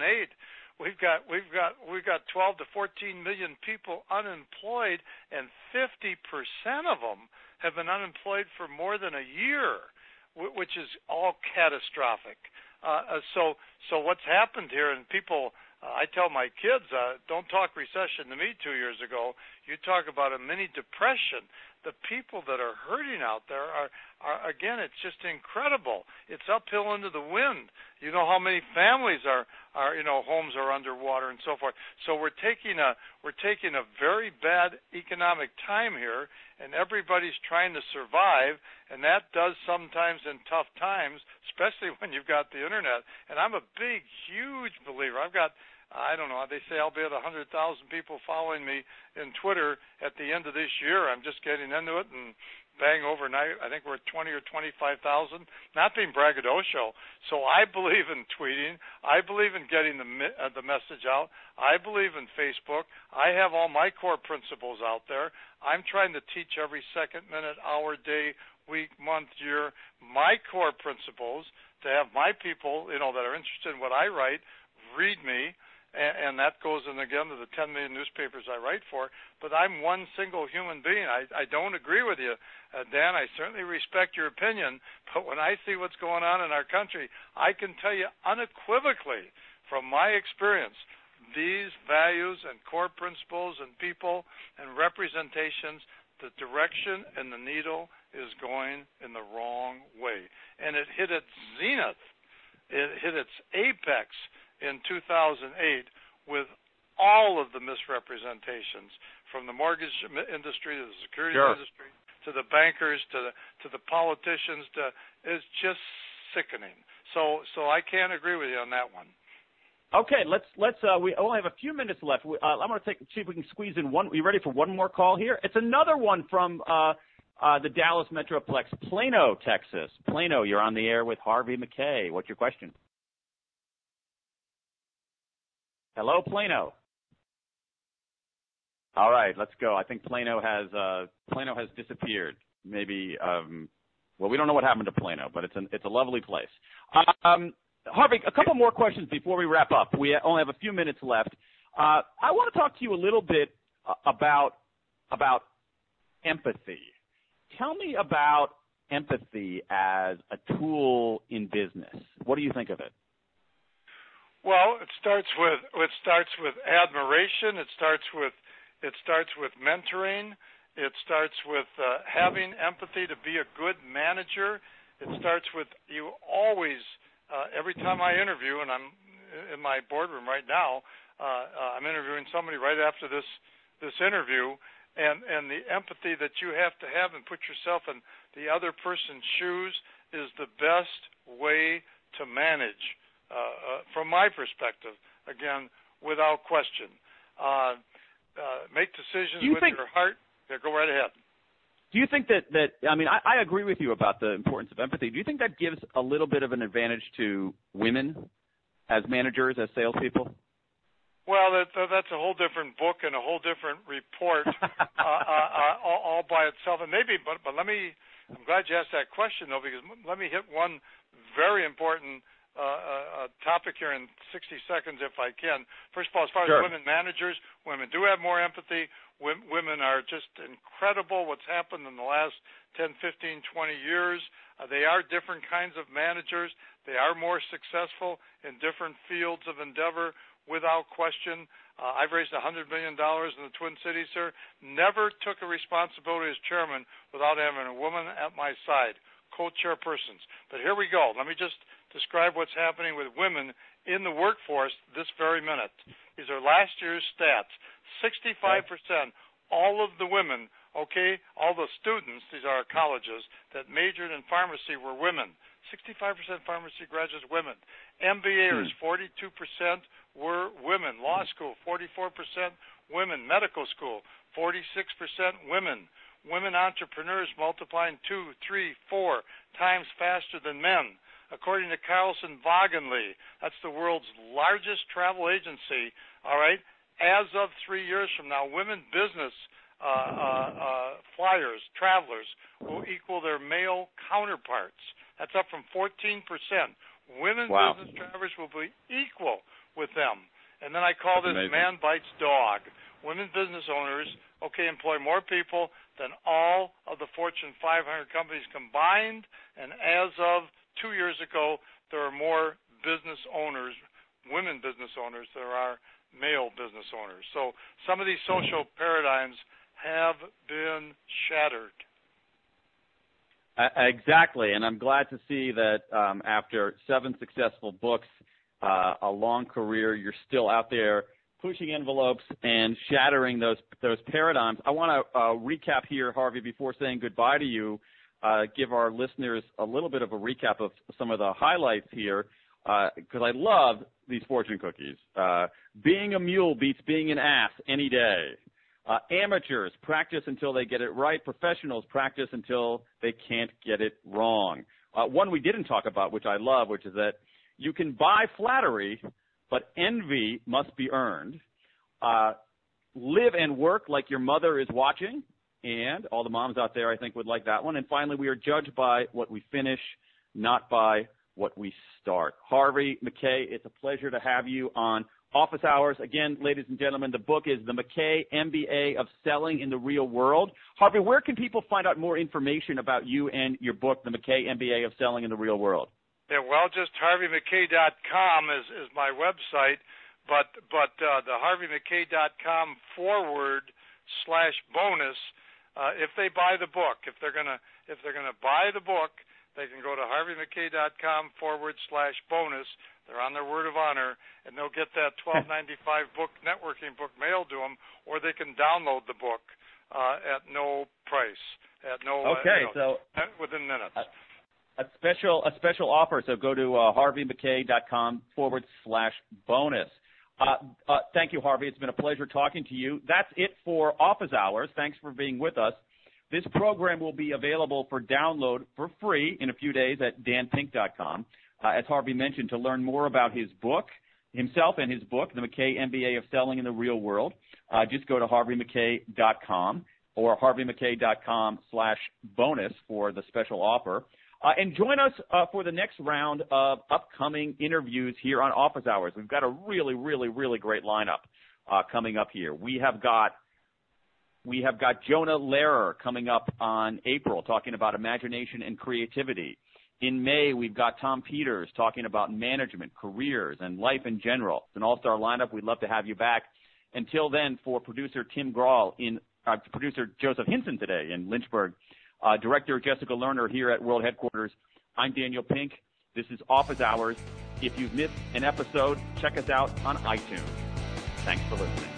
We've got we've got we've got 12 to 14 million people unemployed, and 50 percent of them have been unemployed for more than a year, which is all catastrophic. Uh, uh, so so what's happened here, and people. Uh, I tell my kids, uh, don't talk recession to me two years ago. You talk about a mini depression the people that are hurting out there are, are again it's just incredible it's uphill into the wind you know how many families are are you know homes are underwater and so forth so we're taking a we're taking a very bad economic time here and everybody's trying to survive and that does sometimes in tough times especially when you've got the internet and i'm a big huge believer i've got I don't know. They say I'll be at 100,000 people following me in Twitter at the end of this year. I'm just getting into it and bang overnight. I think we're at 20 or 25,000. Not being braggadocio. So I believe in tweeting. I believe in getting the uh, the message out. I believe in Facebook. I have all my core principles out there. I'm trying to teach every second, minute, hour, day, week, month, year my core principles to have my people, you know, that are interested in what I write read me and, and that goes in again to the 10 million newspapers I write for. But I'm one single human being. I, I don't agree with you, uh, Dan. I certainly respect your opinion, but when I see what's going on in our country, I can tell you unequivocally from my experience these values and core principles and people and representations, the direction and the needle is going in the wrong way. And it hit its zenith, it hit its apex in 2008 with all of the misrepresentations from the mortgage industry to the securities sure. industry to the bankers to the to the politicians to is just sickening. So so I can't agree with you on that one. Okay, let's let's. Uh, we only have a few minutes left. We, uh, I'm going to take see if we can squeeze in one. Are you ready for one more call here? It's another one from uh, uh, the Dallas Metroplex, Plano, Texas. Plano, you're on the air with Harvey Mackay. What's your question? Hello, Plano. All right, let's go. I think Plano has uh, Plano has disappeared. Maybe um, well, we don't know what happened to Plano, but it's an it's a lovely place. Um, Harvey, a couple more questions before we wrap up. We only have a few minutes left. Uh, I want to talk to you a little bit uh, about about empathy. Tell me about empathy as a tool in business. What do you think of it? Well, it starts with it starts with admiration. It starts with it starts with mentoring. It starts with uh, having empathy to be a good manager. It starts with you always uh, every time I interview, and I'm in my boardroom right now. Uh, uh, I'm interviewing somebody right after this this interview, and and the empathy that you have to have and put yourself in the other person's shoes is the best way to manage from my perspective, again, without question. Uh, make decisions with think, your heart. Yeah, go right ahead. Do you think that that I mean I, I agree with you about the importance of empathy. Do you think that gives a little bit of an advantage to women as managers, as salespeople? Well, that, that's a whole different book and a whole different report, uh, uh, uh, all, all by itself. And maybe, but but let me. I'm glad you asked that question though, because let me hit one very important uh, uh, topic here in 60 seconds, if I can. First of all, as far sure. as women managers, women do have more empathy. Women are just incredible. What's happened in the last 10, 15, 20 years. Uh, they are different kinds of managers. They are more successful in different fields of endeavor, without question. Uh, I've raised $100 million in the Twin Cities, sir. Never took a responsibility as chairman without having a woman at my side, co-chairpersons. But here we go. Let me just describe what's happening with women in the workforce this very minute. These are last year's stats. 65%, all of the women, okay, all the students, these are colleges, that majored in pharmacy were women. 65% pharmacy graduates women. MBAers, hmm. 42% were women. Law school, 44% women. Medical school, 46% women. Women entrepreneurs multiplying two, three, four times faster than men. According to Carlson Wagonlit, that's the world's largest travel agency, all right, as of three years from now, women business uh, uh, uh, flyers, travelers, will equal their male counterparts. That's up from 14%. Women wow. business travelers will be equal with them. And then I call That's this amazing. man bites dog. Women business owners, okay, employ more people than all of the Fortune 500 companies combined. And as of two years ago, there are more business owners, women business owners, there are male business owners. So some of these social paradigms have been shattered. Uh, exactly, and I'm glad to see that um, after seven successful books, uh, a long career, you're still out there pushing envelopes and shattering those those paradigms. I want to uh, recap here, Harvey, before saying goodbye to you uh, give our listeners a little bit of a recap of some of the highlights here because uh, I love these fortune cookies. Uh, being a mule beats being an ass any day. Uh, amateurs practice until they get it right. Professionals practice until they can't get it wrong. Uh, one we didn't talk about, which I love, which is that you can buy flattery, but envy must be earned. Uh, live and work like your mother is watching. And all the moms out there, I think, would like that one. And finally, we are judged by what we finish, not by what we start. Harvey Mackay, it's a pleasure to have you on office hours. Again, ladies and gentlemen, the book is The Mackay MBA of Selling in the Real World. Harvey, where can people find out more information about you and your book, The Mackay MBA of Selling in the Real World? Yeah, well, just harveymackay.com is, is my website, but but uh, the harveymackay.com forward slash bonus. Uh, if they buy the book, if they're gonna if they're gonna buy the book, they can go to harveymackay.com forward slash bonus. They're on their word of honor, and they'll get that 12.95 book networking book mailed to them, or they can download the book uh, at no price, at no uh, okay, uh, you know, so within minutes. A, a special a special offer. So go to uh, harveymackay.com forward slash bonus. Uh, uh, thank you, Harvey. It's been a pleasure talking to you. That's it for office hours. Thanks for being with us. This program will be available for download for free in a few days at danpink.com. Uh, as Harvey mentioned, to learn more about his book, himself and his book, The Mackay MBA of Selling in the Real World, uh, just go to harveymackay.com or harveymackay.com slash bonus for the special offer. Uh, and join us uh, for the next round of upcoming interviews here on Office Hours. We've got a really, really, really great lineup uh, coming up here. We have got we have got Jonah Lehrer coming up on April talking about imagination and creativity. In May, we've got Tom Peters talking about management, careers, and life in general. It's an all-star lineup. We'd love to have you back. Until then, for producer Tim Grahl in uh, producer Joseph Hinson today in Lynchburg, Uh, director Jessica Lerner here at World Headquarters. I'm Daniel Pink. This is Office Hours. If you've missed an episode, check us out on iTunes. Thanks for listening.